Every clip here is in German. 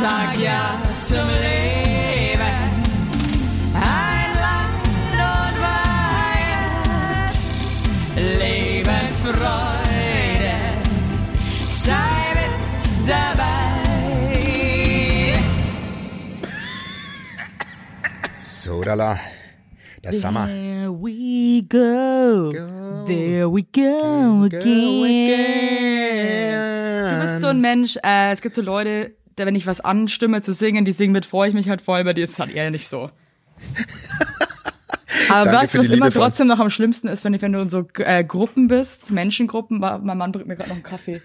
Sag ja zum Leben. Ein Land und Weihend. Lebensfreude. Sei mit dabei. So, lala. Das Sommer. There we go. There we go again. Du bist so ein Mensch, äh, es gibt so Leute, wenn ich was anstimme zu singen, die singen mit, freue ich mich halt voll, bei dir ist es halt eher nicht so. Aber Danke die was immer trotzdem noch am schlimmsten ist, wenn, ich, wenn du in so äh, Gruppen bist, Menschengruppen, mein Mann bringt mir gerade noch einen Kaffee.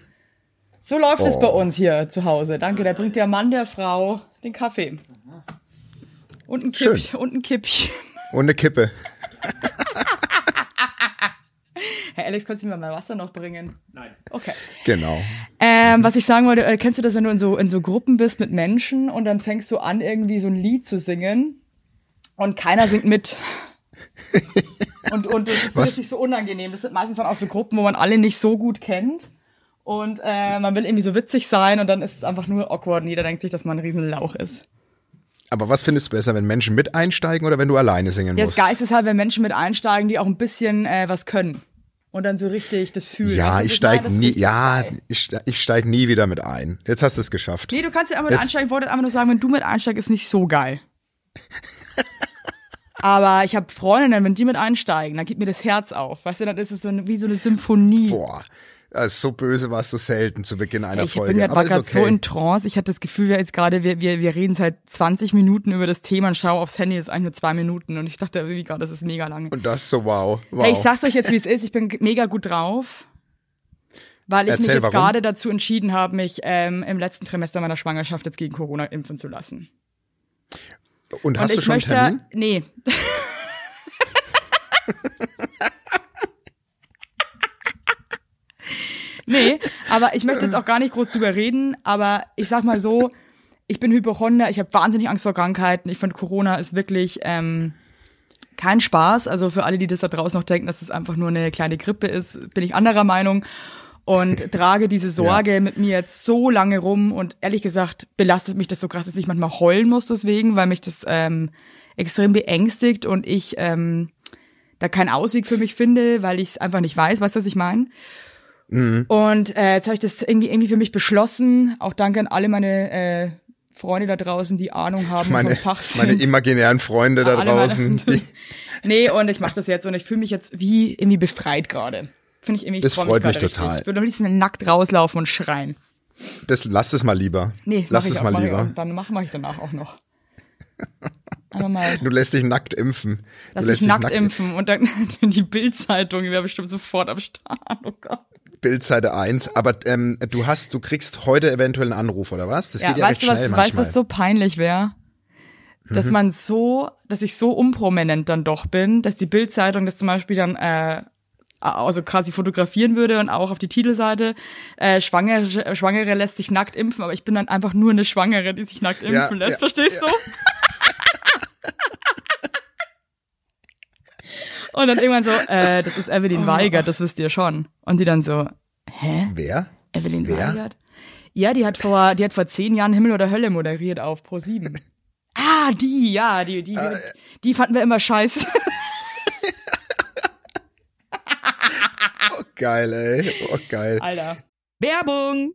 So läuft es Oh. bei uns hier zu Hause. Danke, da bringt der Mann der Frau den Kaffee. Und ein. Kippchen, und ein Kippchen. Und eine Kippe. Herr Alex, kannst du mir mal Wasser noch bringen? Nein. Okay. Genau. Ähm, was ich sagen wollte, äh, kennst du das, wenn du in so, in so Gruppen bist mit Menschen und dann fängst du an, irgendwie so ein Lied zu singen und keiner singt mit. und, und das ist Was? richtig so unangenehm. Das sind meistens dann auch so Gruppen, wo man alle nicht so gut kennt. Und äh, man will irgendwie so witzig sein und dann ist es einfach nur awkward und jeder denkt sich, dass man ein Riesenlauch ist. Aber was findest du besser, wenn Menschen mit einsteigen oder wenn du alleine singen Ja, das musst? Geist ist halt, wenn Menschen mit einsteigen, die auch ein bisschen äh, was können. Und dann so richtig das fühlen. Ja, Also ich das- steig das ist nie, ja, ich, ich steig nie wieder mit ein. Jetzt hast du es geschafft. Nee, du kannst ja auch mit einsteigen. Ich wollte einfach nur sagen, wenn du mit einsteigst, ist nicht so geil. Aber ich habe Freundinnen, wenn die mit einsteigen, dann geht mir das Herz auf. Weißt du, dann ist es so wie so eine Symphonie. Boah, so böse warst du selten zu Beginn einer ich Folge. bin grad, war gerade okay. so in Trance. Ich hatte das Gefühl, wir jetzt gerade, wir, wir, wir reden seit 20 Minuten über das Thema und schau aufs Handy, ist eigentlich nur zwei Minuten. Und ich dachte irgendwie gerade, das ist mega lange. Und das so wow. wow. Hey, ich sag's euch jetzt, wie es ist. Ich bin mega gut drauf. Weil ich mich Erzähl, jetzt warum? gerade dazu entschieden habe, mich ähm, im letzten Trimester meiner Schwangerschaft jetzt gegen Corona impfen zu lassen. Und hast und du ich schon möchte, Termin? nee. nee, aber ich möchte jetzt auch gar nicht groß drüber reden, aber ich sag mal so, ich bin Hypochonder, ich habe wahnsinnig Angst vor Krankheiten. Ich finde, Corona ist wirklich ähm, kein Spaß. Also für alle, die das da draußen noch denken, dass es einfach nur eine kleine Grippe ist, bin ich anderer Meinung und trage diese Sorge mit mir jetzt so lange rum und ehrlich gesagt belastet mich das so krass, dass ich manchmal heulen muss deswegen, weil mich das ähm, extrem beängstigt und ich ähm, da keinen Ausweg für mich finde, weil ich es einfach nicht weiß, weißt du, was ich meine? Und äh, jetzt habe ich das irgendwie, irgendwie für mich beschlossen. Auch danke an alle meine äh, Freunde da draußen, die Ahnung haben Meine, vom Fach meine imaginären Freunde da draußen. nee, und ich mache das jetzt und ich fühle mich jetzt wie irgendwie befreit gerade. Finde ich irgendwie. Das freu freut mich richtig. total. Ich würde am liebsten nackt rauslaufen und schreien. das, lass es mal lieber. Nee, lass es mal ich lieber. Dann mache mach ich danach auch noch. Mal. Du lässt dich nackt impfen. Lass du mich lässt nackt impfen und dann die Bildzeitung, wäre bestimmt sofort am Start. Oh Gott. Bildseite 1. Aber ähm, du hast, du kriegst heute eventuell einen Anruf, oder was? Das Ja, geht ja weißt recht du, was, schnell weißt. Mhm. was so peinlich wäre? Dass man so, dass ich so unprominent dann doch bin, dass die Bildzeitung das zum Beispiel dann äh, also quasi fotografieren würde und auch auf die Titelseite, äh, Schwangere, Schwangere lässt sich nackt impfen, aber ich bin dann einfach nur eine Schwangere, die sich nackt Ja, impfen lässt, ja, verstehst du? und dann irgendwann so, äh, das ist Evelyn Weigert, das wisst ihr schon. Und die dann so, hä? Wer? Evelyn Wer? Weigert? Ja, die hat vor, die hat vor zehn Jahren Himmel oder Hölle moderiert auf Pro 7. ah, die, ja, die, die, die, die fanden wir immer scheiße. Oh, geil, ey. Oh, geil. Alter. Werbung!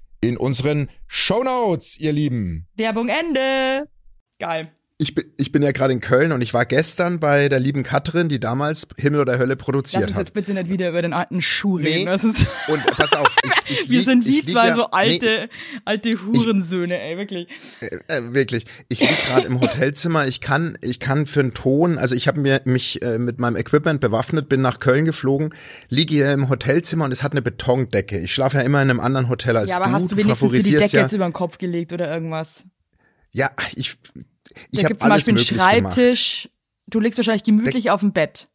in unseren Shownotes, ihr Lieben. Werbung Ende. Geil ich bin, ich bin ja gerade in Köln und ich war gestern bei der lieben Katrin, die damals Himmel oder Hölle produziert hat. Lass uns jetzt bitte nicht wieder über den alten Schuh nee. reden. Und pass auf, ich, ich Wir lieg, sind wie zwei ja, so alte, nee, alte Hurensöhne, ey, wirklich. Äh, äh, wirklich. Ich lieg gerade im Hotelzimmer. Ich kann, ich kann für einen Ton, also ich habe mir mich äh, mit meinem Equipment bewaffnet, bin nach Köln geflogen, liege hier im Hotelzimmer und es hat eine Betondecke. Ich schlafe ja immer in einem anderen Hotel als ja, aber du. hast du wenigstens du die Decke ja, jetzt über den Kopf gelegt oder irgendwas? Ja, ich ich da gibt zum Beispiel einen Schreibtisch. Gemacht. Du liegst wahrscheinlich gemütlich auf dem Bett.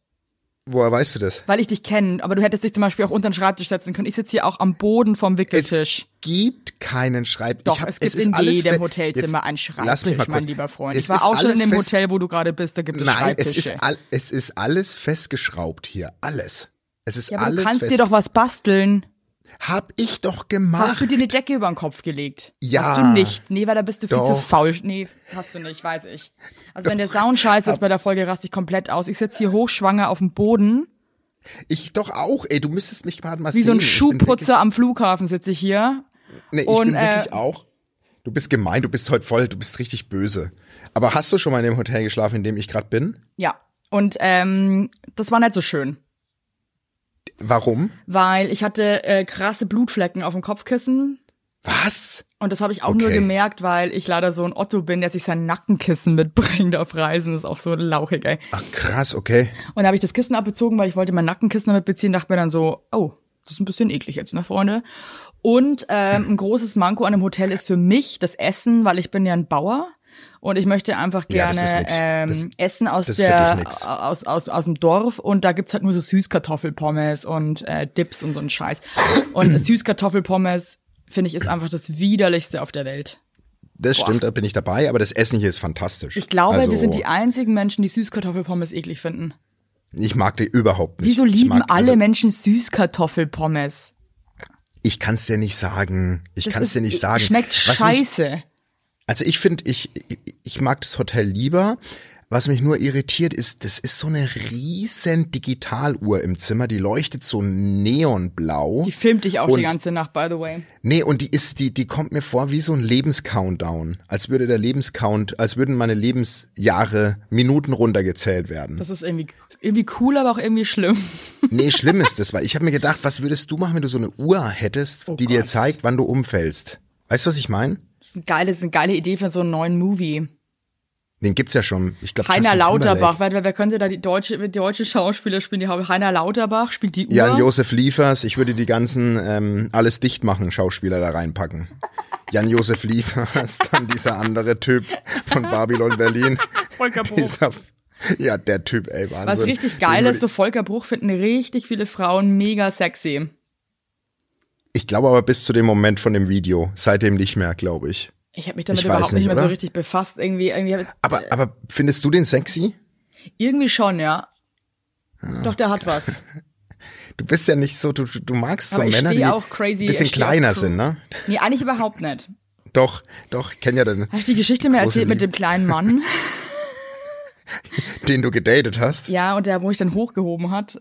Woher weißt du das? Weil ich dich kenne, aber du hättest dich zum Beispiel auch unter den Schreibtisch setzen können. Ich sitze hier auch am Boden vom Wickeltisch. Es gibt keinen Schreibtisch. Doch, hab, es gibt es in jedem Hotelzimmer einen Schreibtisch, mein lieber Freund. Es ich war auch schon in dem Hotel, wo du gerade bist, da gibt es Nein, Schreibtische. Es ist, all, es ist alles festgeschraubt hier. Alles. Es ist ja, aber alles du kannst dir doch was basteln. Hab ich doch gemacht. Hast du dir eine Decke über den Kopf gelegt? Ja. Hast du nicht? Nee, weil da bist du viel Doch. zu faul. Nee, hast du nicht, weiß ich. Also wenn der Sound scheiße ist bei der Folge, raste ich komplett aus. Ich sitze hier hochschwanger auf dem Boden. Ich doch auch, ey, du müsstest mich gerade mal Wie sehen. so ein Schuhputzer am Flughafen sitze ich hier. Wirklich, nee, ich Und, bin wirklich äh, auch. Du bist gemein, du bist heute voll, du bist richtig böse. Aber hast du schon mal in dem Hotel geschlafen, in dem ich gerade bin? Ja. Und ähm, das war nicht so schön. Warum? Weil ich hatte äh, krasse Blutflecken auf dem Kopfkissen. Was? Und das habe ich auch nur Okay. gemerkt, weil ich leider so ein Otto bin, der sich sein Nackenkissen mitbringt auf Reisen. Das ist auch so lauchig, ey. Ach krass, okay. Und da habe ich das Kissen abbezogen, weil ich wollte mein Nackenkissen damit beziehen, dachte mir dann so, oh, das ist ein bisschen eklig jetzt, ne, Freunde? Und ähm, ein großes Manko an dem Hotel ist für mich das Essen, weil ich bin ja ein Bauer und ich möchte einfach Ja, gerne nix. ähm, Das- Essen aus der aus, aus, aus dem Dorf und da gibt's halt nur so Süßkartoffelpommes und äh, Dips und so ein Scheiß. Und Süßkartoffelpommes finde ich ist einfach das widerlichste auf der Welt. Das stimmt, da bin ich dabei, aber das Essen hier ist fantastisch. Ich glaube, also, wir sind die einzigen Menschen, die Süßkartoffelpommes eklig finden. Ich mag die überhaupt nicht. Wieso Ich lieben mag, alle also, Menschen Süßkartoffelpommes? Ich kann es dir nicht sagen. Ich Das kann es ist- dir nicht sagen. Schmeckt Was scheiße. Also ich finde, ich, ich, mag das Hotel lieber. Was mich nur irritiert ist, das ist so eine riesen Digitaluhr im Zimmer, die leuchtet so neonblau. Die filmt dich auch Und- die ganze Nacht, by the way. Nee, und die ist, die, die kommt mir vor wie so ein Lebenscountdown. Als würde der Lebenscount, als würden meine Lebensjahre Minuten runtergezählt werden. Das ist irgendwie, irgendwie cool, aber auch irgendwie schlimm. Nee, schlimm ist das, weil ich habe mir gedacht, was würdest du machen, wenn du so eine Uhr hättest, Oh die dir Gott. zeigt, wann du umfällst? Weißt du, was ich meine? Das ist, ein geile, ist eine geile Idee für so einen neuen Movie. Den gibt's ja schon. Ich glaube, Heiner Lauterbach, wer, wer könnte da die deutsche, die deutsche Schauspieler spielen? Die Heiner Lauterbach spielt die Uhr. Jan-Josef Liefers, ich würde die ganzen ähm, alles dicht machen Schauspieler da reinpacken. Jan-Josef Liefers, dann dieser andere Typ von Babylon Berlin. Volker Bruch. Dieser, ja, der Typ, ey, Wahnsinn. Was richtig geil ist, so Volker Bruch finden richtig viele Frauen mega sexy. Ich glaube aber bis zu dem Moment von dem Video, seitdem nicht mehr, glaube ich. Ich habe mich damit Ich überhaupt nicht nicht, mehr so oder? richtig befasst. Irgendwie, irgendwie, hab ich- Aber, aber findest du den sexy? irgendwie schon, ja. Ah. Doch, der hat was. Du bist ja nicht so, du, du magst so Aber Männer, die auch crazy, ein bisschen kleiner sind, ne? Nee, eigentlich überhaupt nicht. Doch, doch, ich kenn ja den, Habe ich die Geschichte mir erzählt mit Liebe. dem kleinen Mann? den du gedatet hast. Ja, und der, wo ich dann hochgehoben hat.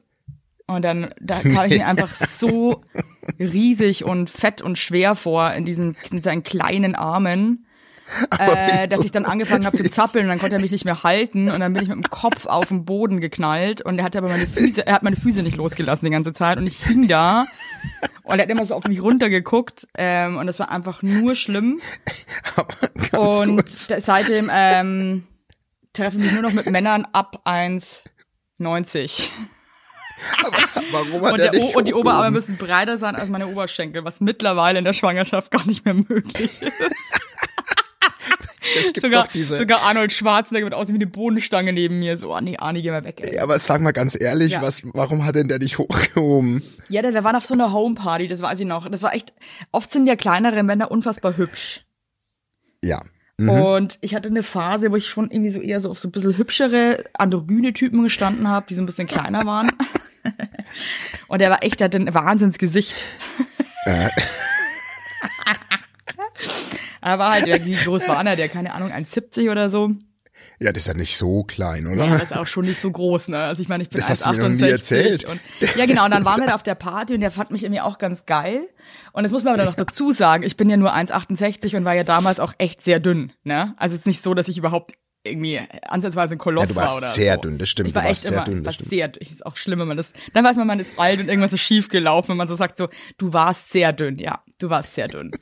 Und dann, da kam ich mir einfach so riesig und fett und schwer vor in diesen, in seinen kleinen Armen, äh, dass ich dann angefangen habe zu zappeln und dann konnte er mich nicht mehr halten und dann bin ich mit dem Kopf auf den Boden geknallt und er hat aber meine Füße, er hat meine Füße nicht losgelassen die ganze Zeit und ich hing da und er hat immer so auf mich runtergeguckt ähm, und das war einfach nur schlimm. Und da- seitdem ähm, treffe ich mich nur noch mit Männern ab 1,90. Warum hat Und, er der o und die Oberarme müssen breiter sein als meine Oberschenkel, was mittlerweile in der Schwangerschaft gar nicht mehr möglich ist. Es gibt Sogar, diese, sogar Arnold Schwarzenegger wird aussehen wie eine Bodenstange neben mir. So, oh nee, Arnie, geh mal weg. Ey. Ja, aber sag mal ganz ehrlich, Ja. was, warum hat denn der dich hochgehoben? Ja, wir waren auf so einer Homeparty, das weiß ich noch. Das war echt, oft sind ja kleinere Männer unfassbar hübsch. Ja. Und ich hatte eine Phase, wo ich schon irgendwie so eher so auf so ein bisschen hübschere, androgyne Typen gestanden habe, die so ein bisschen kleiner waren. Und der war echt, der hatte ein Wahnsinnsgesicht. Äh, Er war halt, wie groß war er? Der, keine Ahnung, 1,70 oder so. ja, das ist ja nicht so klein, oder? Ja, das ist auch schon nicht so groß, ne? Also ich meine, ich bin Das hast du mir noch nie 1,68 erzählt. Und, ja, genau, und dann waren wir da auf der Party und der fand mich irgendwie auch ganz geil. Und das muss man aber noch dazu sagen, ich bin ja nur 1,68 und war ja damals auch echt sehr dünn, ne? Also es ist nicht so, dass ich überhaupt irgendwie ansatzweise ein Koloss Ja, du warst war sehr so. dünn, das stimmt, Ich war du warst echt sehr immer, dünn, das war sehr dünn. Ist auch schlimm, wenn man das, dann weiß man, man ist alt und irgendwas ist schief gelaufen, wenn man so sagt so, du warst sehr dünn. Ja, du warst sehr dünn.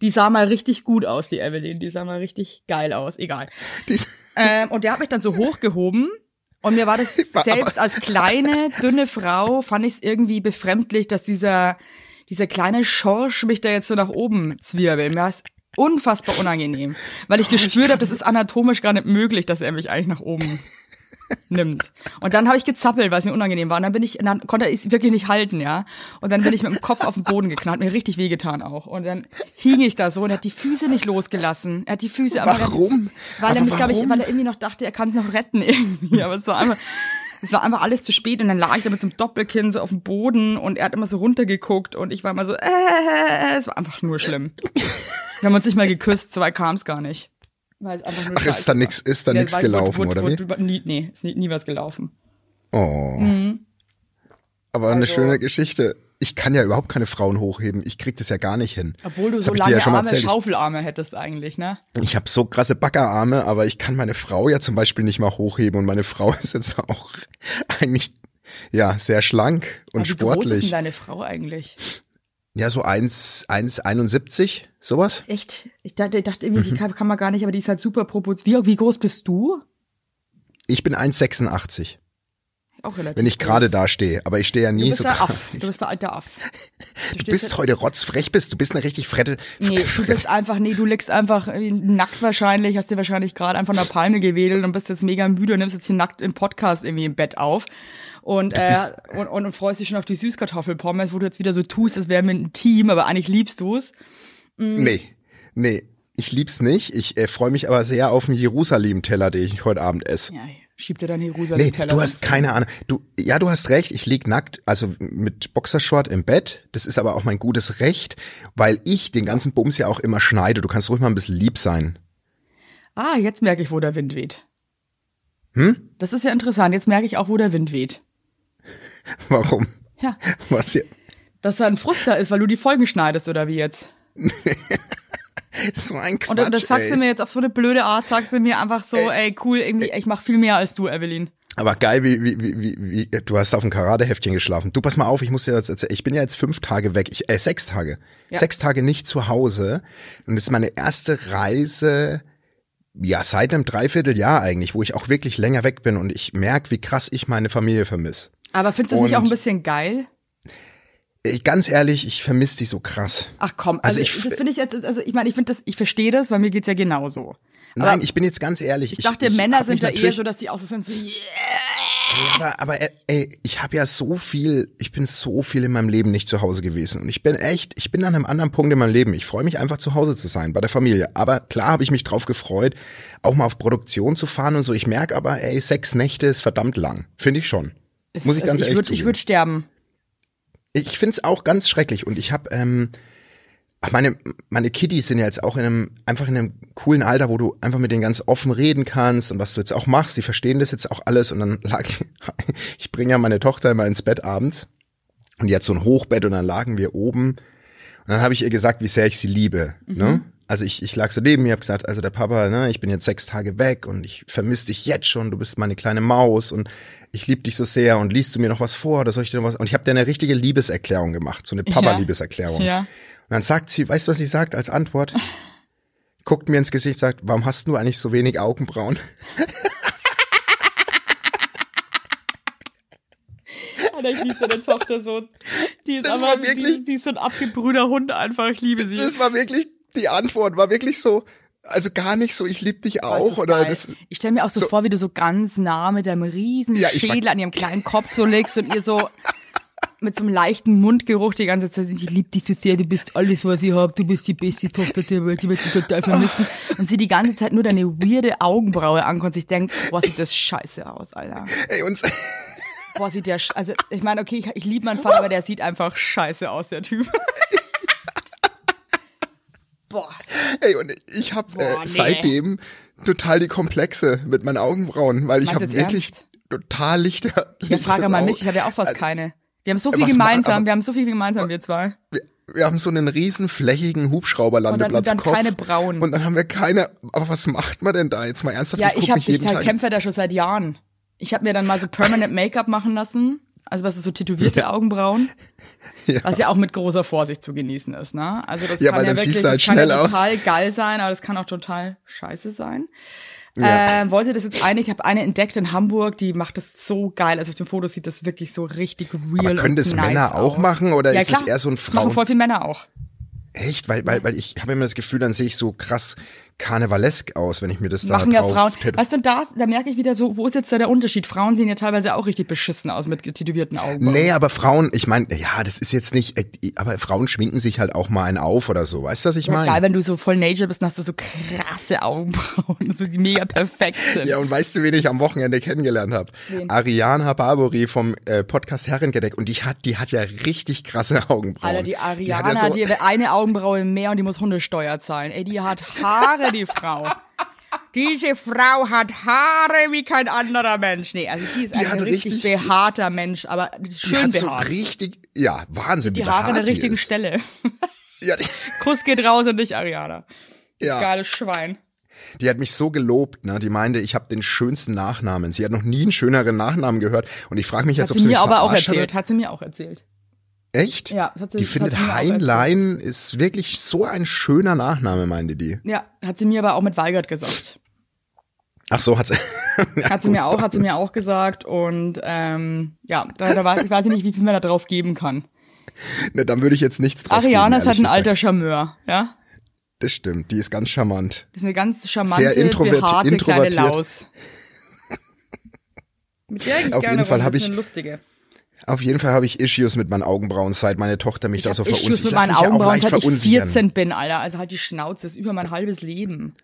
Die sah mal richtig gut aus, die Evelyn. Die sah mal richtig geil aus. Egal. Ähm, und der hat mich dann so hochgehoben. Und mir war das selbst als kleine, dünne Frau, fand ich es irgendwie befremdlich, dass dieser, dieser kleine Schorsch mich da jetzt so nach oben zwirbelt. Mir war es unfassbar unangenehm. Weil ich gespürt habe, das ist anatomisch gar nicht möglich, dass er mich eigentlich nach oben nimmt. Und dann habe ich gezappelt, weil es mir unangenehm war. Und dann bin ich, dann konnte ich es wirklich nicht halten, ja. Und dann bin ich mit dem Kopf auf den Boden geknallt, mir richtig wehgetan auch. Und dann hing ich da so und er hat die Füße nicht losgelassen. Er hat die Füße einfach. Warum? Weil er Aber mich, glaube ich, warum? weil er irgendwie noch dachte, er kann es noch retten irgendwie. Aber es war einfach. Es war einfach alles zu spät und dann lag ich da mit so einem Doppelkinn so auf dem Boden und er hat immer so runtergeguckt und ich war immer so, äh, es war einfach nur schlimm. Wir haben uns nicht mal geküsst, so weit kam es gar nicht. Weil es einfach nur Ach, ist da nix, ist da Ja, nix gelaufen, wurde- oder wurde- wie? wurde- Nie, nee, ist nie, nie was gelaufen. Oh. Mhm. Aber eine Also- schöne Geschichte. Ich kann ja überhaupt keine Frauen hochheben. Ich krieg das ja gar nicht hin. Obwohl du Das so lange ja Arme, erzählt. Schaufelarme hättest eigentlich, ne? Ich habe so krasse Backerarme, aber ich kann meine Frau ja zum Beispiel nicht mal hochheben. Und meine Frau ist jetzt auch eigentlich ja sehr schlank und Aber Wie groß ist denn sportlich. deine Frau eigentlich? Ja, so 1, 1,71, sowas. Echt? Ich dachte, ich dachte irgendwie, Mhm. die kann, man gar nicht, aber die ist halt super proportioniert. Wie, wie groß bist du? Ich bin 1,86, Auch relativ wenn ich gerade da stehe. Aber ich stehe ja Du nie bist so der. Aff. Du bist der alte Aff. Du bist heute rotzfrech bist. Du bist eine richtig frette. Nee, du bist einfach, nee, du liegst einfach nackt wahrscheinlich, hast dir wahrscheinlich gerade einfach eine Palme gewedelt und bist jetzt mega müde und nimmst jetzt hier nackt im Podcast irgendwie im Bett auf. Und, äh, und, und, und freust dich schon auf die Süßkartoffelpommes, wo du jetzt wieder so tust, als wären wir ein Team, aber eigentlich liebst du's. Nee, nee. Ich lieb's nicht. Ich äh, freue mich aber sehr auf den Jerusalem-Teller, den ich heute Abend esse. Ja, schieb dir dann Nee, Jerusalem-Teller. du hast keine Ahnung. Du, ja, du hast recht. Ich lieg nackt, also mit Boxershort im Bett. Das ist aber auch mein gutes Recht, weil ich den ganzen Bums ja auch immer schneide. Du kannst ruhig mal ein bisschen lieb sein. Ah, jetzt merke ich, wo der Wind weht. Hm? Das ist ja interessant. Jetzt merke ich auch, wo der Wind weht. Warum? Ja. Was hier? Dass da ein Frust da ist, weil du die Folgen schneidest, oder wie jetzt? So ein Quatsch. Und das sagst ey. du mir jetzt auf so eine blöde Art, sagst du mir einfach so, ey, cool, irgendwie, ich mach viel mehr als du, Evelyn. Aber geil, wie, wie, wie, wie, du hast auf dem Karateheftchen geschlafen. Du, pass mal auf, ich muss dir jetzt erzählen, ich bin ja jetzt fünf Tage weg, ich, äh, sechs Tage. Ja. Sechs Tage nicht zu Hause. Und das ist meine erste Reise, ja, seit einem Dreivierteljahr eigentlich, wo ich auch wirklich länger weg bin und ich merke, wie krass ich meine Familie vermisse. Aber findest du es nicht auch ein bisschen geil? Ganz ehrlich, ich vermisse dich so krass. Ach komm, Also also, ich- das finde ich jetzt, also ich meine, ich finde das, ich verstehe das, weil mir geht's ja genauso. Nein, Aber ich bin jetzt ganz ehrlich. ich dachte, Männer hab mich sind da eher so, dass die auch so sind, so, yeah. Aber, aber ey, ich habe ja so viel, ich bin so viel in meinem Leben nicht zu Hause gewesen. Und ich bin echt, ich bin an einem anderen Punkt in meinem Leben. Ich freue mich einfach zu Hause zu sein, bei der Familie. Aber klar habe ich mich drauf gefreut, auch mal auf Produktion zu fahren und so. Ich merke aber, ey, sechs Nächte ist verdammt lang. Finde ich schon. Es- Muss ich ganz also ich ehrlich würd, Ich würde sterben. Ich find's auch ganz schrecklich und ich habe ähm, ach, meine meine Kiddies sind ja jetzt auch in einem einfach in einem coolen Alter, wo du einfach mit denen ganz offen reden kannst und was du jetzt auch machst. Sie verstehen das jetzt auch alles und dann lag ich bringe ja meine Tochter immer ins Bett abends und die hat so ein Hochbett und dann lagen wir oben und dann habe ich ihr gesagt, wie sehr ich sie liebe. Ne? Also ich, ich lag so neben mir, habe gesagt, also der Papa, ne, ich bin jetzt sechs Tage weg und ich vermisse dich jetzt schon, du bist meine kleine Maus und ich liebe dich so sehr und liest du mir noch was vor oder soll ich dir noch was? Und ich habe dir eine richtige Liebeserklärung gemacht, so eine Papa-Liebeserklärung. Ja. Und dann sagt sie, weißt du, was sie sagt als Antwort? Guckt mir ins Gesicht, sagt, warum hast du eigentlich so wenig Augenbrauen? Alter, ich liebe deine Tochter so. Die ist Das einfach, war wirklich- die, die ist so ein abgebrühter Hund einfach, ich liebe sie. Das war wirklich, die Antwort war wirklich so, also gar nicht so, ich liebe dich auch oder geil. das, ich stelle mir auch so, so- vor, wie du so ganz nah mit deinem riesen Ja, Schädel an ihrem kleinen Kopf so legst und ihr so mit so einem leichten Mundgeruch die ganze Zeit. Ich liebe dich so sehr, du bist alles, was ich habe, du bist die beste Tochter der Welt, ich werde dich total vermissen. Und sie die ganze Zeit nur deine weirde Augenbraue anguckt und sich denkt, boah, sieht das scheiße aus, Alter. Ey, uns. Boah, sieht der, also ich meine, okay, ich, ich liebe meinen Vater, aber der sieht einfach scheiße aus, der Typ. Boah. Ey, und ich habe äh, nee. seitdem total die Komplexe mit meinen Augenbrauen, weil ich habe wirklich ernst? total lichte. Ja, frage mal Auge. mich, ich habe ja auch fast keine. Wir haben so viel was ma- gemeinsam, aber- wir haben so viel gemeinsam, wir zwei. Wir, wir haben so einen riesen flächigen Und Hubschrauberlandeplatz dann- und dann keine Brauen. Und dann haben wir keine. Aber was macht man denn da jetzt mal ernsthaft? Ja, guck ich habe mich ich halt Tag. kämpfe da schon seit Jahren. Ich habe mir dann mal so Permanent Make-up machen lassen. Also was ist so tätowierte Augenbrauen, Ja. was ja auch mit großer Vorsicht zu genießen ist, ne? Also das Ja, kann ja wirklich, du halt das kann ja aus. total geil sein, aber das kann auch total scheiße sein. Ja. Ähm, wollte das jetzt eine, ich habe eine entdeckt in Hamburg, die macht das so geil. Also auf dem Foto sieht das wirklich so richtig real Aber können das nice Männer auch aus. machen oder ja, ist es eher so ein Das Machen Frauen? voll viele Männer auch. Echt? Weil, weil, weil ich habe immer das Gefühl, dann sehe ich so krass karnevalesk aus, wenn ich mir das da Machen ja Frauen. Weißt du, da, da merke ich wieder so, wo ist jetzt da der Unterschied? Frauen sehen ja teilweise auch richtig beschissen aus mit tätowierten Augen. Nee, aber Frauen, ich meine, ja, das ist jetzt nicht, äh, aber Frauen schminken sich halt auch mal einen auf oder so. Weißt du, was ich Ja, meine? geil, wenn du so voll Nature bist, dann hast du so krasse Augenbrauen, so die mega perfekt sind. Ja, und weißt du, wen ich am Wochenende kennengelernt habe? Ariana Barbori vom äh, Podcast Herrengedeck. Und die hat, die hat ja richtig krasse Augenbrauen. Alter, die hat Ariana, ja so, die hat eine Augenbraue mehr und die muss Hundesteuer zahlen. Ey, die hat Haare, die Frau. Diese Frau hat Haare wie kein anderer Mensch. Nee, also die ist Die ein hat richtig, richtig- behaarter Mensch, aber die schön hat so behaart. richtig, ja, Wahnsinn. die Haare an der die richtigen ist. Stelle. Ja, die, Kuss geht raus und dich, Ariana. ja. Geiles Schwein. Die hat mich so gelobt, ne? Die meinte, ich habe den schönsten Nachnamen. Sie hat noch nie einen schöneren Nachnamen gehört. Und ich frage mich jetzt, Hat ob sie sie mir aber auch hat. erzählt. Hat sie mir auch erzählt. Echt? Ja, sie- Die findet Heinlein ist wirklich so ein schöner Nachname, meinte die. Ja, hat sie mir aber auch mit Weigert gesagt. Ach so, hat sie. Hat sie mir auch, hat sie mir auch gesagt. Und ähm, ja, da, da weiß, ich weiß nicht, wie viel man da drauf geben kann. ne, dann würde ich jetzt nichts drauf Ariana geben, ist halt ein alter. Charmeur, ja? Das stimmt, die ist ganz charmant. Das ist eine ganz charmante, Sehr introvert- behaarte kleine introvertiert. Laus. Mit der ich Auf gerne jeden Fall rum, hab das ist ich- eine lustige. Auf jeden Fall habe ich Issues mit meinen Augenbrauen, seit meine Tochter mich da so Ich verunsichert. mit lass meinen ja Augenbrauen, leicht seit ich verunsichern. 14 bin, Alter. Also halt die Schnauze, das ist über mein halbes Leben.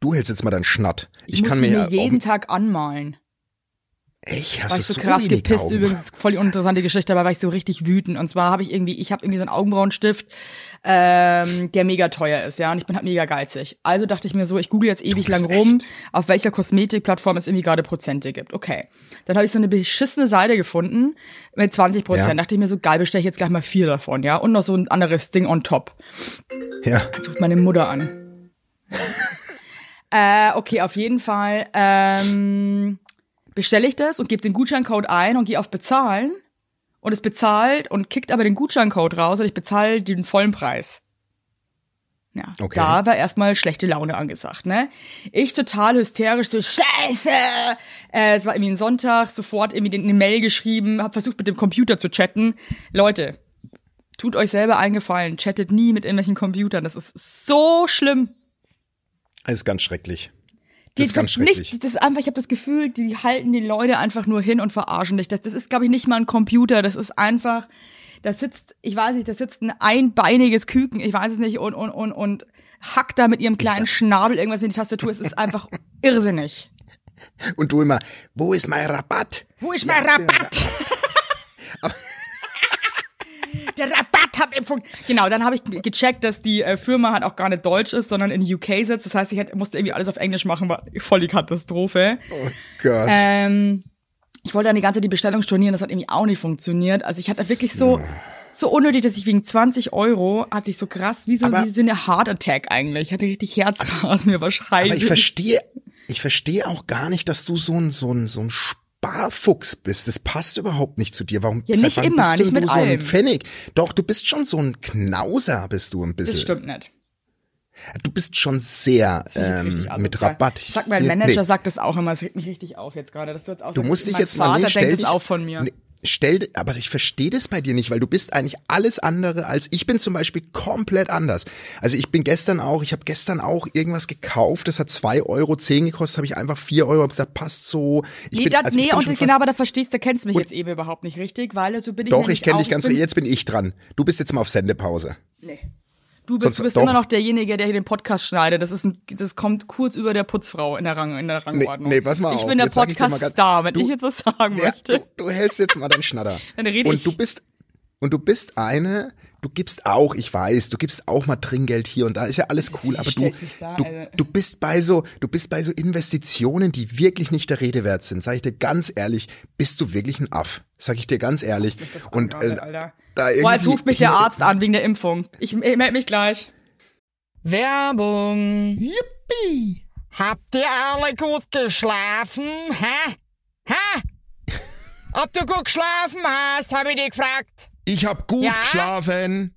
Du hältst jetzt mal deinen Schnatt. Ich, Ich, muss kann mir mir ja jeden Tag anmalen. Echt, hast War ich so so krass gepisst Augen? übrigens, voll die uninteressante Geschichte, aber war ich so richtig wütend. Und zwar habe ich irgendwie, ich habe irgendwie so einen Augenbrauenstift, ähm, der mega teuer ist, ja, und ich bin halt mega geizig. Also dachte ich mir so, ich google jetzt ewig lang rum, auf welcher Kosmetikplattform es irgendwie gerade Prozente gibt. Okay. Dann habe ich so eine beschissene Seite gefunden mit 20 Prozent. Ja. Dachte ich mir so, geil, bestelle ich jetzt gleich mal vier davon, ja, und noch so ein anderes Ding on top. Ja, Jetzt ruft meine Mutter an. äh, okay, auf jeden Fall ähm, bestelle ich das und gebe den Gutscheincode ein und gehe auf Bezahlen und es bezahlt und kickt aber den Gutscheincode raus und ich bezahle den vollen Preis. Ja, Okay. da war erstmal schlechte Laune angesagt, ne? Ich total hysterisch, so Scheiße! Äh, es war irgendwie ein Sonntag, sofort irgendwie eine Mail geschrieben, hab versucht mit dem Computer zu chatten. Leute, tut euch selber einen Gefallen, chattet nie mit irgendwelchen Computern, das ist so schlimm. das ist ganz schrecklich. Das ist ganz schrecklich. Nicht, das ist einfach, ich habe das Gefühl, die halten die Leute einfach nur hin und verarschen dich. Das, das ist, glaube ich, nicht mal ein Computer. Das ist einfach, da sitzt, ich weiß nicht, da sitzt ein einbeiniges Küken, ich weiß es nicht, und, und, und, und hackt da mit ihrem kleinen Schnabel irgendwas in die Tastatur. Es ist einfach irrsinnig. Und du immer, wo ist mein Rabatt? Wo ist mein Rabatt? Der Rabatt hat im Funk. Genau, dann habe ich gecheckt, dass die äh, Firma halt auch gar nicht deutsch ist, sondern in UK sitzt. Das heißt, ich hätte, musste irgendwie alles auf Englisch machen, war voll die Katastrophe. Oh Gott. Ähm, ich wollte dann die ganze Zeit die Bestellung stornieren, das hat irgendwie auch nicht funktioniert. Also ich hatte wirklich so, so unnötig, dass ich wegen 20 Euro hatte ich so krass, wie so, Aber- wie so eine Heart Attack eigentlich. Ich hatte richtig Herzrasen, mir war schreien. Aber ich verstehe, ich verstehe auch gar nicht, dass du so ein, so ein, so ein Sparfuchs bist. Das passt überhaupt nicht zu dir. Warum Ja, seit nicht wann immer, bist nicht mit du so ein allem. Pfennig? Doch, du bist schon so ein Knauser, bist du ein bisschen. Das stimmt nicht. Du bist schon sehr ähm, mit. Rabatt. Sag, mein Manager nee. sagt das auch immer, es regt mich richtig auf jetzt gerade. dass Du, jetzt auch Du musst dich jetzt mal Vater nee, stell denkt dich, auch von mir. Nee, stell, aber ich verstehe das bei dir nicht, weil du bist eigentlich alles andere als ich bin zum Beispiel komplett anders. Also ich bin gestern auch, ich habe gestern auch irgendwas gekauft, das hat zwei Euro zehn gekostet, habe ich einfach vier Euro gesagt, passt so. Ich nee, bin, das, also ich nee bin und genau, aber da verstehst du, kennst mich jetzt eben überhaupt nicht richtig, weil so bin ich Doch, ich kenne dich ganz, bin, jetzt bin ich dran. Du bist jetzt mal auf Sendepause. Nee. Du bist, Sonst- du bist doch. immer noch derjenige, der hier den Podcast schneidet. Das ist ein, das kommt kurz über der Putzfrau in der Rang, in der Rangordnung. nee, pass mal ich auf, bin der Podcast-Star, wenn du- ich jetzt was sagen Ja, möchte. du, du hältst jetzt mal deinen Schnatter. Dann rede und ich. du bist und du bist eine, du gibst auch, ich weiß, du gibst auch mal Trinkgeld hier und da, ist ja alles cool, aber du, du, du bist bei so, du bist bei so Investitionen, die wirklich nicht der Rede wert sind. Sag ich dir ganz ehrlich, bist du wirklich ein Aff. Sag ich dir ganz ehrlich. Und äh, da Boah, jetzt ruft mich der Arzt an wegen der Impfung. Ich, ich melde mich gleich. Werbung. Yippie! Habt ihr alle gut geschlafen? Hä? Hä? Ob du gut geschlafen hast, habe ich dich gefragt. Ich hab gut Ja? geschlafen.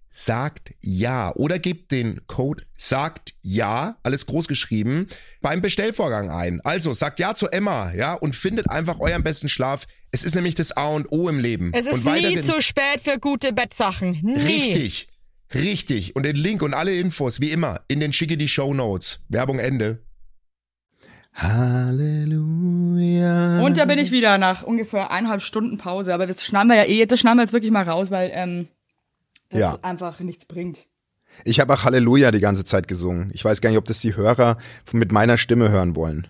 sagt ja oder gebt den Code sagt ja, alles groß geschrieben, beim Bestellvorgang ein. Also sagt ja zu Emma, ja, und findet einfach euren besten Schlaf. Es ist nämlich das A und O im Leben. Es ist und nie zu spät für gute Bettsachen. Nie. Richtig. Richtig. Und den Link und alle Infos, wie immer, in den schicke die Show Notes. Werbung Ende. Halleluja. Und da bin ich wieder nach ungefähr eineinhalb Stunden Pause. Aber das schneiden wir ja eh, das schneiden wir jetzt wirklich mal raus, weil ähm, das Ja. einfach nichts bringt. Ich habe auch Halleluja die ganze Zeit gesungen. Ich weiß gar nicht, ob das die Hörer mit meiner Stimme hören wollen.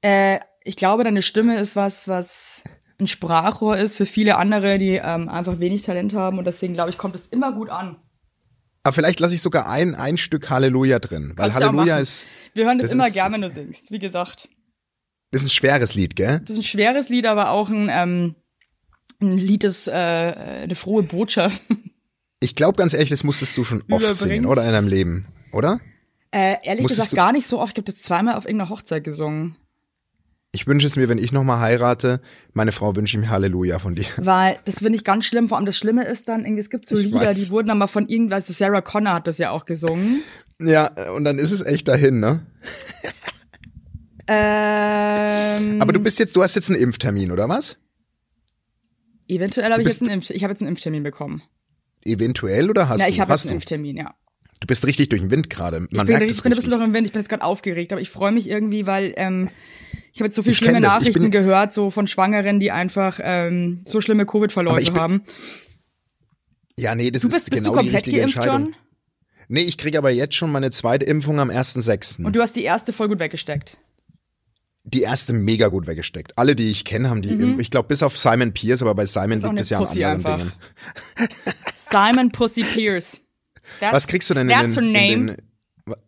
Äh, ich glaube, deine Stimme ist was, was ein Sprachrohr ist für viele andere, die ähm, einfach wenig Talent haben. Und deswegen, glaube ich, kommt es immer gut an. Aber vielleicht lasse ich sogar ein, ein Stück Halleluja drin. Weil Kannst Halleluja ist, Wir hören das, das immer ist- gern, wenn du singst, wie gesagt. ist ein schweres Lied, gell? Das ist ein schweres Lied, aber auch ein, ähm, ein Lied, das äh, eine frohe Botschaft. Ich glaube ganz ehrlich, das musstest du schon oft singen, oder? In deinem Leben, oder? Äh, ehrlich Musstest gesagt gar nicht so oft. Ich habe das zweimal auf irgendeiner Hochzeit gesungen. Ich wünsche es mir, wenn ich nochmal heirate, meine Frau wünsche mir Halleluja von dir. Weil das finde ich ganz schlimm. Vor allem das Schlimme ist dann, irgendwie, es gibt so Ich Lieder, weiß. die wurden dann mal von irgendwas, also Sarah Connor hat das ja auch gesungen. Ja, und dann ist es echt dahin, ne? Ähm, Aber du bist jetzt, du hast jetzt einen Impftermin, oder was? eventuell habe ich jetzt einen Impf ich habe jetzt einen Impftermin bekommen. Eventuell oder hast Ja, du? ich habe einen Impftermin, ja. Du bist richtig durch den Wind gerade. Man ich bin, merkt ich es bin ein bisschen noch im Wind, ich bin jetzt gerade aufgeregt, aber ich freue mich irgendwie, weil ähm, ich habe jetzt so viele Ich schlimme ich Nachrichten gehört, so von Schwangeren, die einfach ähm, so schlimme ich Covid-Verläufe haben. ja, nee, das Du bist, ist bist genau du komplett die richtige geimpft Entscheidung. schon? Nee, ich kriege aber jetzt schon meine zweite Impfung am 1.6. Und du hast die erste voll gut weggesteckt. Die erste mega gut weggesteckt. Alle, die ich kenne, haben die Impf Ich glaube, bis auf Simon Pierce, aber bei Simon Mhm. liegt es ja an anderen einfach. Dingen. Simon Pussy Pierce. That's, Was kriegst du denn in den, in den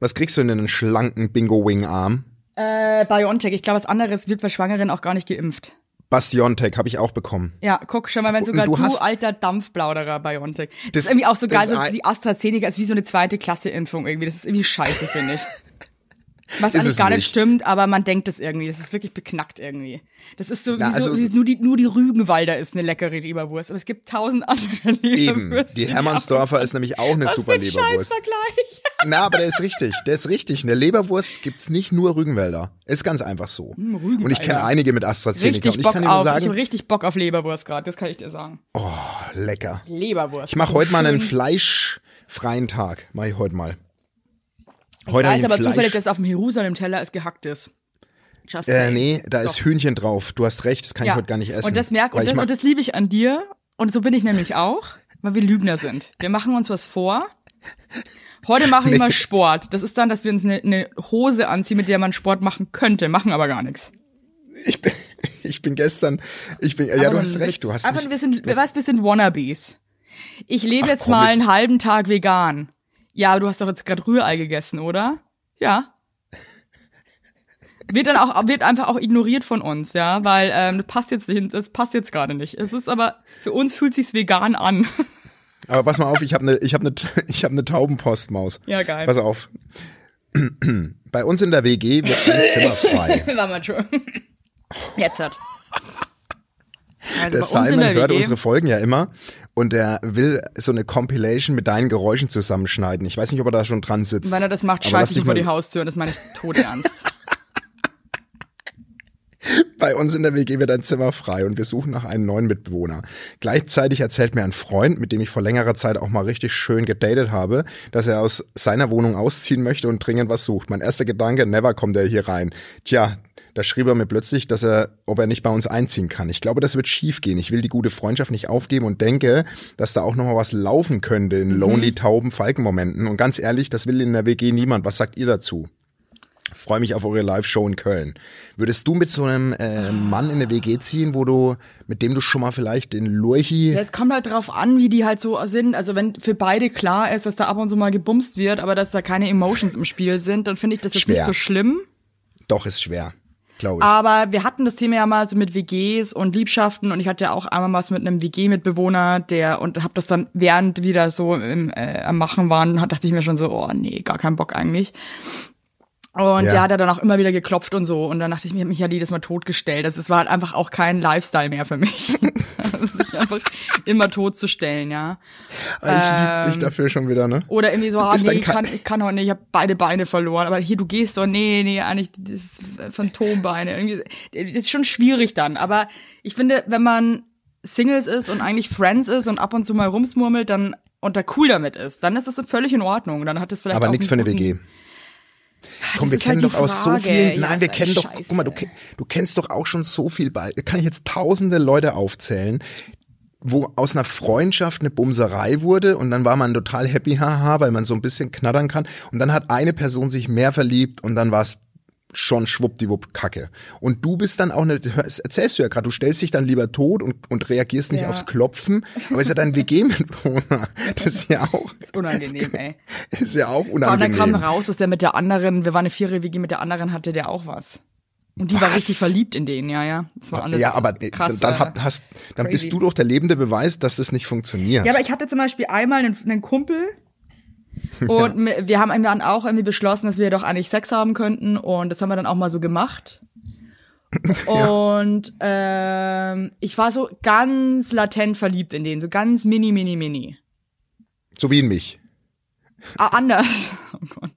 was kriegst du in den schlanken Bingo-Wing-Arm? Äh, BioNTech. Ich glaube, was anderes wird bei Schwangeren auch gar nicht geimpft. Bastiontech habe ich auch bekommen. Ja, guck schon mal, wenn sogar du du, alter Dampfplauderer BioNTech. Das, Das- ist irgendwie auch so geil, so die AstraZeneca ist wie so eine zweite Klasse Impfung irgendwie. Das ist irgendwie scheiße, finde ich. Was eigentlich gar nicht nicht. stimmt, aber man denkt es irgendwie. Das ist wirklich beknackt irgendwie. Das ist so, Na, wie also- so wie nur, die, nur die Rügenwalder ist eine leckere Leberwurst. Aber es gibt tausend andere Eben. Leberwürste. Die Hermannsdorfer ist nämlich auch eine Was super Leberwurst. Scheißvergleich. Na, aber der ist richtig. Der ist richtig. Eine Leberwurst gibt's nicht nur Rügenwälder. Ist ganz einfach so. Und ich kenne einige mit AstraZeneca. und Richtig ich Bock kann auf. Ich sagen, habe richtig Bock auf Leberwurst gerade. Das kann ich dir sagen. oh, lecker. Leberwurst. Ich mache heute mal einen fleischfreien Tag. Mache ich heute mal. Ich Heute hab weiß ich aber Fleisch. zufällig, dass auf dem Jerusalem-Teller es gehackt ist. Just Äh, nee, da ist Doch. Hühnchen drauf. Du hast recht, das kann ich heute gar nicht essen. Und das merke und ich das, und das liebe ich an dir. Und so bin ich nämlich auch, weil wir Lügner sind. Wir machen uns was vor. Heute mache ich Nee. mal Sport. Das ist dann, dass wir uns eine, eine Hose anziehen, mit der man Sport machen könnte, machen aber gar nichts. ich, bin, ich bin gestern, ich bin, ja, Aber du man hast recht, du hast Aber mich, wir sind, du weißt, wir sind Wannabes. Ich lebe Ach, jetzt komm, mal jetzt- einen halben Tag vegan. Ja, aber du hast doch jetzt gerade Rührei gegessen, oder? Ja. Wird dann auch, wird einfach auch ignoriert von uns, ja, weil ähm, das passt jetzt nicht, das passt jetzt gerade nicht. Es ist aber für uns fühlt sich's vegan an. aber pass mal auf, ich habe eine, ich habe eine, ich habe eine Taubenpostmaus. Ja, geil. Pass auf. Bei uns in der WG wird ein Zimmer frei. War mal schon. Jetzt hat. Also Der Simon hört WG unsere Folgen ja immer und der will so eine Compilation mit deinen Geräuschen zusammenschneiden. Ich weiß nicht, ob er da schon dran sitzt. Wenn er das macht, scheiße ich vor die Haustür und das meine ich tot ernst. Bei uns in der WG wird ein Zimmer frei und wir suchen nach einem neuen Mitbewohner. Gleichzeitig erzählt mir ein Freund, mit dem ich vor längerer Zeit auch mal richtig schön gedatet habe, dass er aus seiner Wohnung ausziehen möchte und dringend was sucht. Mein erster Gedanke, never kommt er hier rein. Tja, da schrieb er mir plötzlich, dass er, ob er nicht bei uns einziehen kann. Ich glaube, das wird schief gehen. Ich will die gute Freundschaft nicht aufgeben und denke, dass da auch noch mal was laufen könnte in lonely tauben Falken-Momenten. Und ganz ehrlich, das will in der WG niemand. Was sagt ihr dazu? Freue mich auf eure Live-Show in Köln. Würdest du mit so einem äh, Mann in eine WG ziehen, wo du, mit dem du schon mal vielleicht den Lurchi. Ja, es kommt halt drauf an, wie die halt so sind. Also wenn für beide klar ist, dass da ab und zu mal gebumst wird, aber dass da keine Emotions im Spiel sind, dann finde ich das jetzt Schwer. nicht so schlimm. Doch, ist schwer, glaube ich. Aber wir hatten das Thema ja mal so mit WGs und Liebschaften und ich hatte ja auch einmal was mit einem WG-Mitbewohner, der und habe das dann während wieder so im, äh, am Machen waren, hat- dachte ich mir schon so, oh nee, gar keinen Bock eigentlich. Und Ja. der hat ja dann auch immer wieder geklopft und so. Und dann dachte ich mir, ich hab mich ja jedes Mal totgestellt. Das, das war halt einfach auch kein Lifestyle mehr für mich. sich einfach immer totzustellen, ja. ich liebe dich dafür schon wieder, ne? Oder irgendwie so, ah, nee, ich Ka- kann, ich kann heute nicht, ich habe beide Beine verloren. Aber hier, du gehst so, nee, nee, eigentlich, das ist Phantombeine. Irgendwie, das ist schon schwierig dann. Aber ich finde, wenn man Singles ist und eigentlich Friends ist und ab und zu mal rumsmurmelt, dann und da cool damit ist, dann ist das völlig in Ordnung. Dann hat es vielleicht Aber nichts für eine guten- WG. Komm, wir halt kennen die doch aus so vielen. Ja, Nein, wir kennen halt doch. scheiße. Guck mal, du, du kennst doch auch schon so viel bei. Kann ich jetzt tausende Leute aufzählen, wo aus einer Freundschaft eine Bumserei wurde und dann war man total happy, haha, weil man so ein bisschen knattern kann. Und dann hat eine Person sich mehr verliebt und dann war es schon schwuppdiwupp Kacke. Und du bist dann auch eine, das erzählst du ja gerade, du stellst dich dann lieber tot und, und reagierst nicht Ja. aufs Klopfen, aber ist ja dein WG-Mitbewohner. Das ist ja auch, ist unangenehm, ey. ist ja auch Und dann unangenehm. kam raus, dass der mit der anderen, wir waren eine vierjährige WG, mit der anderen hatte der auch was. Und die war Was? richtig verliebt in den, ja, ja. Das war alles ja, aber krass, dann, hab, hast, dann crazy. bist du doch der lebende Beweis, dass das nicht funktioniert. Ja, aber ich hatte zum Beispiel einmal einen, einen Kumpel und mi- wir haben dann auch irgendwie beschlossen, dass wir doch eigentlich Sex haben könnten und das haben wir dann auch mal so gemacht. Und ähm, ich war so ganz latent verliebt in den, so ganz mini, mini, mini. so wie in mich. Ah, anders. Oh Gott.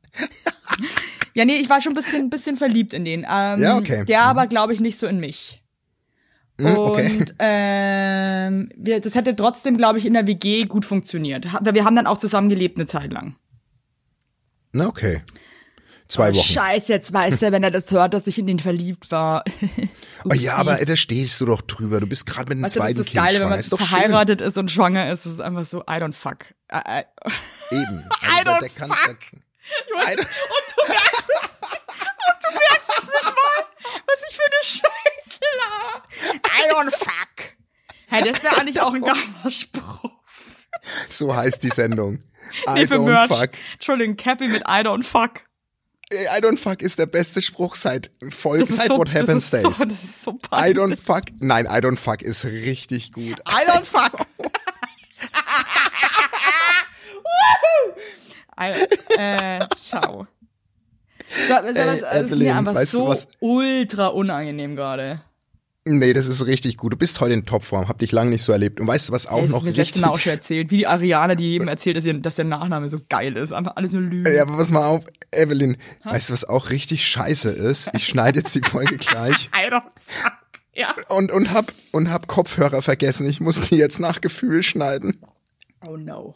Ja, nee, ich war schon ein bisschen, bisschen verliebt in den. Ähm, Ja, okay. Der aber, glaube ich, nicht so in mich. Hm, okay. Und ähm, wir, das hätte trotzdem, glaube ich, in der WG gut funktioniert. Wir haben dann auch zusammen gelebt eine Zeit lang. Na, okay. Zwei Wochen. Scheiße, jetzt weiß er, wenn er das hört, dass ich in den verliebt war. Oh, ja, aber da stehst du doch drüber. Du bist gerade mit dem weißt du, das zweiten ist das Kind Geile, wenn schwanger. man Ist doch verheiratet ist und schwanger ist, das ist einfach so, I don't fuck. I, I. Eben. I der- don't der kann- fuck. der- I don't- Und du merkst es, und du merkst es nicht mal, was ich für eine Scheiße don't fuck. Hey, das wäre eigentlich auch ein geiler Spruch. So heißt die Sendung. I Nee, don't Merch. fuck. Entschuldigung, Cappy mit I don't fuck. Ey, I don't fuck ist der beste Spruch seit Folge, Das ist seit so, What Happens das ist Days. So, das ist so I don't fuck. Nein, I don't fuck ist richtig gut. I don't fuck. I, äh, ciao. So, so, das ist Evelyn, mir einfach weißt so ultra unangenehm gerade. Nee, das ist richtig gut. Du bist heute in Topform, hab dich lange nicht so erlebt. Und weißt du, was auch das noch mir das letzte richtig... Mal auch schon erzählt. Wie die Ariane, die jedem erzählt, dass, ihr, dass der Nachname so geil ist. Einfach alles nur Lügen. Ja, aber pass mal auf, Evelyn, weißt du, was auch richtig scheiße ist? Ich schneide jetzt die Folge gleich I don't fuck. Ja. und, und, hab, und hab Kopfhörer vergessen. Ich muss die jetzt nach Gefühl schneiden. Oh no.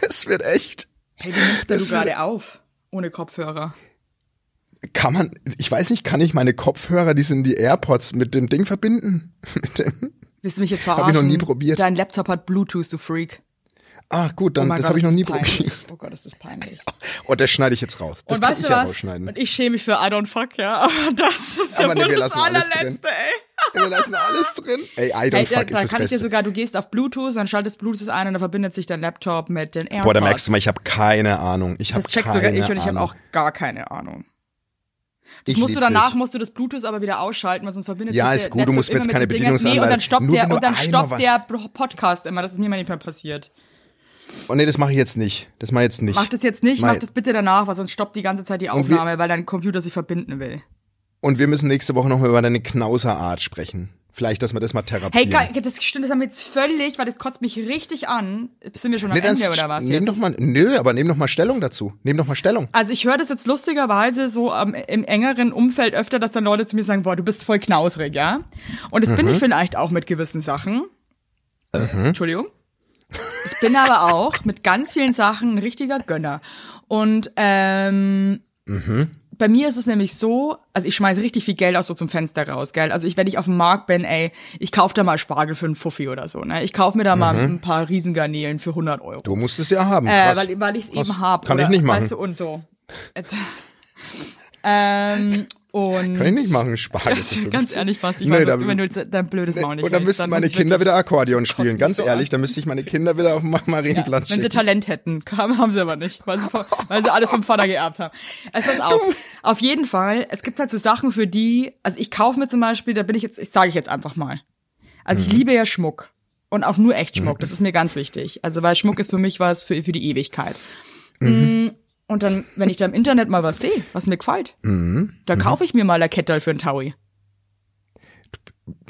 Das wird echt... Hey, wie nimmst du gerade auf? Ohne Kopfhörer. Kann man, ich weiß nicht, kann ich meine Kopfhörer, die sind die AirPods, mit dem Ding verbinden? Mit dem, Willst du mich jetzt Hab verarschen? ich noch nie probiert. Dein Laptop hat Bluetooth, du Freak. ah, gut, dann, oh das habe ich noch nie peinlich. probiert. Oh Gott, ist das peinlich. Und das schneide ich jetzt raus. Das Und kann weißt ich du ja was? rausschneiden. Und ich schäme mich für I don't fuck, ja. Aber das ist ja Aber nee, wohl das alles drin. allerletzte, ey. Wir lassen alles drin. Ey, I don't da, fuck da ist das kann ich dir Beste. sogar, du gehst auf Bluetooth, dann schaltest Bluetooth ein und dann verbindet sich dein Laptop mit den AirPods. Boah, da merkst du mal, ich habe keine Ahnung. Ich habe Das checkst keine sogar ich und ich habe Ahnung. auch gar keine Ahnung. Das Ich musst du danach, dich. musst du das Bluetooth aber wieder ausschalten, weil sonst verbindet Ja, sich ist der gut, du Laptop musst mir jetzt keine Dingern- Nee, und Bedienungsanleitung- dann stoppt Nur der, du und dann stoppt der Podcast immer. Das ist mir manchmal passiert. Oh nee, das mache ich jetzt nicht. Das mache ich jetzt nicht. Mach das jetzt nicht, Mein- mach das bitte danach, weil sonst stoppt die ganze Zeit die Und wir- Aufnahme, weil dein Computer sich verbinden will. Und wir müssen nächste Woche noch mal über deine Knauserart sprechen. Vielleicht, dass wir das mal Hey, therapieren. geil, das stimmt das haben wir jetzt völlig, weil das kotzt mich richtig an. Sind wir schon am Nee, Ende oder was nehm jetzt? doch mal, nö, aber nehm doch mal Stellung dazu. Nehm doch mal Stellung. Also ich höre das jetzt lustigerweise so am, im engeren Umfeld öfter, dass dann Leute zu mir sagen, boah, du bist voll knausrig, ja? Und das bin Mhm. ich vielleicht auch mit gewissen Sachen. Äh, Entschuldigung. Ich bin aber auch mit ganz vielen Sachen ein richtiger Gönner. Und ähm, Mhm. Bei mir ist es nämlich so, also ich schmeiße richtig viel Geld auch so zum Fenster raus, gell? Also ich, wenn ich auf dem Markt bin, ey, ich kaufe da mal Spargel für einen Fuffi oder so, ne? Ich kaufe mir da mal ein paar Riesengarnelen für 100 Euro. Mhm. Du musst es ja haben. Äh, weil, weil ich es eben habe. Kann ich nicht machen. Weißt du, und so. Ähm, und Kann ich nicht machen, Spargel. Das, für 50. ganz ehrlich, was ich Nö, weiß, da- wenn du jetzt dein blödes Maul nicht Und dann müssten meine Kinder wieder Akkordeon spielen. Ganz so ehrlich, an. dann müsste ich meine Kinder wieder auf dem Marienplatz Wenn sie. Talent hätten, haben sie aber nicht, weil sie, weil sie alles vom Vater geerbt haben. Also pass auf. Auf jeden Fall, es gibt halt so Sachen, für die, also ich kaufe mir zum Beispiel, da bin ich jetzt, ich sage ich jetzt einfach mal. Also Mhm. ich liebe ja Schmuck. Und auch nur echt Schmuck, das ist mir ganz wichtig. Also weil Schmuck ist für mich was für, für die Ewigkeit. Mhm. Und dann, wenn ich da im Internet mal was sehe, was mir gefällt, Mhm. dann kaufe ich mir mal ein Kettel für einen Taui.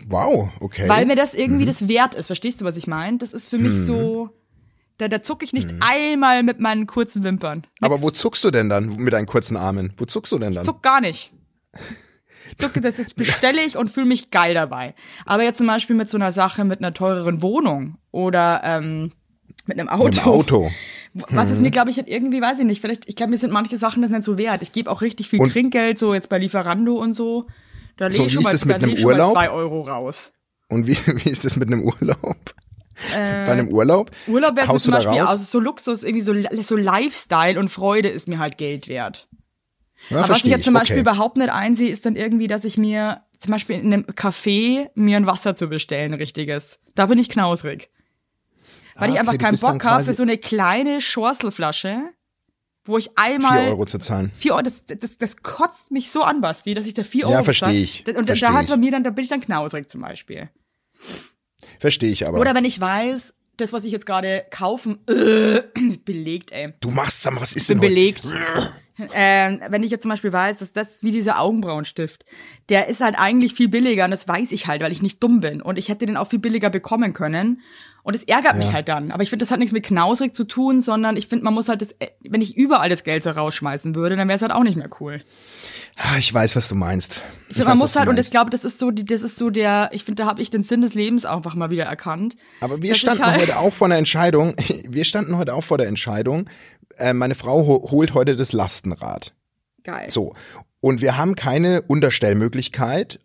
Wow, okay. Weil mir das Mhm. irgendwie das wert ist. Verstehst du, was ich meine? Das ist für mich so, da, da zucke ich nicht Mhm. einmal mit meinen kurzen Wimpern. aber wo zuckst du denn dann mit deinen kurzen Armen? Wo zuckst du denn dann? Zuck gar nicht. Zucke, das ist bestelle ich und fühle mich geil dabei. Aber jetzt zum Beispiel mit so einer Sache, mit einer teureren Wohnung oder ähm, mit einem Auto. Mit dem Auto. Was ist mir, glaube ich, halt irgendwie, weiß ich nicht, vielleicht, ich glaube, mir sind manche Sachen das nicht so wert. Ich gebe auch richtig viel Und- Trinkgeld, so jetzt bei Lieferando und so. Da lege So, ich schon mal, da leg schon mal zwei Euro raus. Und wie, wie ist das mit einem Urlaub? Bei einem Urlaub? Äh, Urlaub wäre zum Beispiel, also so Luxus, irgendwie so, so Lifestyle und Freude ist mir halt Geld wert. Ja, Aber was ich jetzt zum Beispiel okay. überhaupt nicht einsehe, ist dann irgendwie, dass ich mir zum Beispiel in einem Café mir ein Wasser zu bestellen, richtiges. Da bin ich knausrig. Weil Ah, ich einfach okay, keinen Bock habe für so eine kleine Schorselflasche, wo ich Vier einmal Euro zu zahlen. Vier Euro, das, das, das kotzt mich so an, Basti, dass ich da vier Ja, Euro versteh bezahle. ich. Und Versteh da hat bei mir dann, da bin ich dann knausrig zum Beispiel. Verstehe ich aber. Oder wenn ich weiß, das, was ich jetzt gerade kaufen, äh, belegt, ey. du machst, sag mal, was ist bin denn heute? ähm, wenn ich jetzt zum Beispiel weiß, dass das wie dieser Augenbrauenstift, der ist halt eigentlich viel billiger und das weiß ich halt, weil ich nicht dumm bin und ich hätte den auch viel billiger bekommen können und es ärgert mich halt dann. Aber ich finde, das hat nichts mit knausrig zu tun, sondern ich finde, man muss halt das, wenn ich überall das Geld so rausschmeißen würde, dann wäre es halt auch nicht mehr cool. Ich weiß, was du meinst. Ich finde, man muss halt, und ich glaube, das ist so, das ist so der, ich finde, da habe ich den Sinn des Lebens einfach mal wieder erkannt. Aber wir standen halt- heute auch vor einer Entscheidung. Wir standen heute auch vor der Entscheidung. Äh, meine Frau ho holt heute das Lastenrad. Geil. So. Und wir haben keine Unterstellmöglichkeit.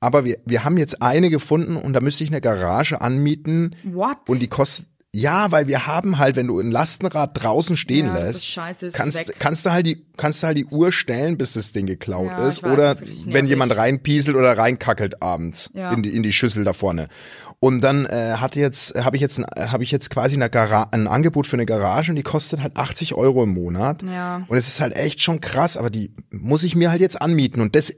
Aber wir, wir haben jetzt eine gefunden und da müsste ich eine Garage anmieten. What? Und die kostet, ja, weil wir haben halt, wenn du ein Lastenrad draußen stehen Ja, lässt, scheiße, kannst, weg. kannst du halt die, kannst du halt die Uhr stellen, bis das Ding geklaut Ja, ist. weiß, oder wenn jemand reinpieselt oder reinkackelt abends Ja. in die, in die Schüssel da vorne. Und dann äh, hat jetzt, habe ich jetzt, habe ich jetzt quasi eine Gara ein Angebot für eine Garage und die kostet halt 80 Euro im Monat. Ja. Und es ist halt echt schon krass, aber die muss ich mir halt jetzt anmieten und das,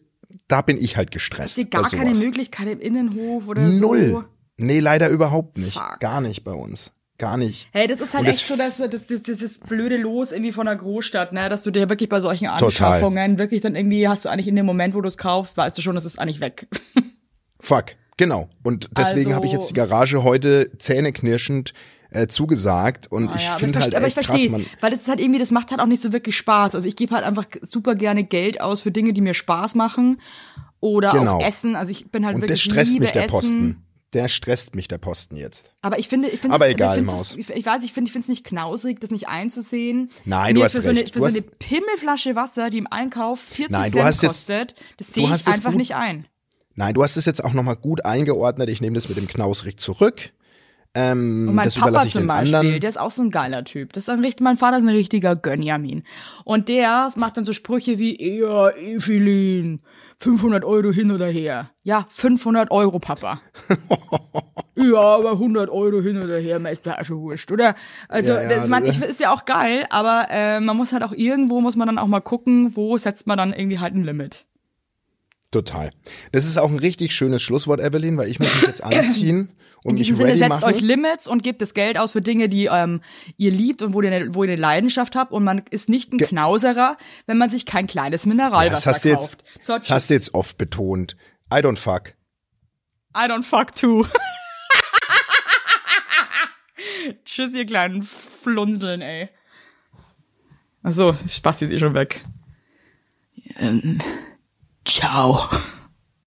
da bin ich halt gestresst. Hast du gar keine. Möglichkeit im Innenhof oder Null. so? Nee, leider überhaupt nicht. Fuck. Gar nicht bei uns. Gar nicht. Hey, das ist halt das echt so, dass du das, das, das, das blöde Los irgendwie von der Großstadt, ne, dass du dir wirklich bei solchen. Anschaffungen wirklich dann irgendwie hast du eigentlich in dem Moment, wo du es kaufst, weißt du schon, das ist eigentlich weg. Fuck, genau. Und deswegen Also- habe ich jetzt die Garage heute zähneknirschend äh, zugesagt und Ah ich ja, finde halt aber ich echt krass, verstehe, man. weil das ist halt irgendwie, das macht halt auch nicht so wirklich Spaß. Also ich gebe halt einfach super gerne Geld aus für Dinge, die mir Spaß machen oder Genau. auch Essen. Also ich bin halt Und wirklich das stresst mich der Essen. Posten. Der stresst mich der Posten jetzt. Aber ich finde, ich finde, Aber es- egal, ich, Maus. ich, ich weiß, ich finde, ich finde es nicht knausrig, das nicht einzusehen. Nein, Mir du hast für so eine, recht. Für Du so eine Pimmelflasche Wasser, die im Einkauf 40 Nein, Cent jetzt- kostet, das sehe ich einfach nicht ein. Nein, du hast es jetzt auch nochmal gut eingeordnet. Ich nehme das mit dem Knausrig zurück. Ähm, Und mein das Papa zum Beispiel, anderen. der ist auch so ein geiler Typ. Das ist ein mein Vater ist ein richtiger Gönjamin. Und der macht dann so Sprüche wie, ja, Evelyn, 500 Euro hin oder her. Ja, 500 Euro, Papa. ja, aber 100 Euro hin oder her, ist ja schon wurscht, oder? Also, Ja, ja, das, man, ich, ist ja auch geil, aber äh, man muss halt auch irgendwo, muss man dann auch mal gucken, wo setzt man dann irgendwie halt ein Limit. Total. Das ist auch ein richtig schönes Schlusswort, Evelyn, weil ich muss mich jetzt anziehen und mich Sinne, ready setzt machen. euch Limits und gebt das Geld aus für Dinge, die ähm, ihr liebt und wo ihr, eine, wo ihr eine Leidenschaft habt. Und man ist nicht ein Knauserer, wenn man sich kein kleines Ja, Mineralwasser das hast du jetzt, kauft. So, das hast du jetzt oft betont. I don't fuck. I don't fuck too. Tschüss, ihr kleinen Flunseln, ey. Achso, Spaß ist eh schon weg. Ähm, ciao.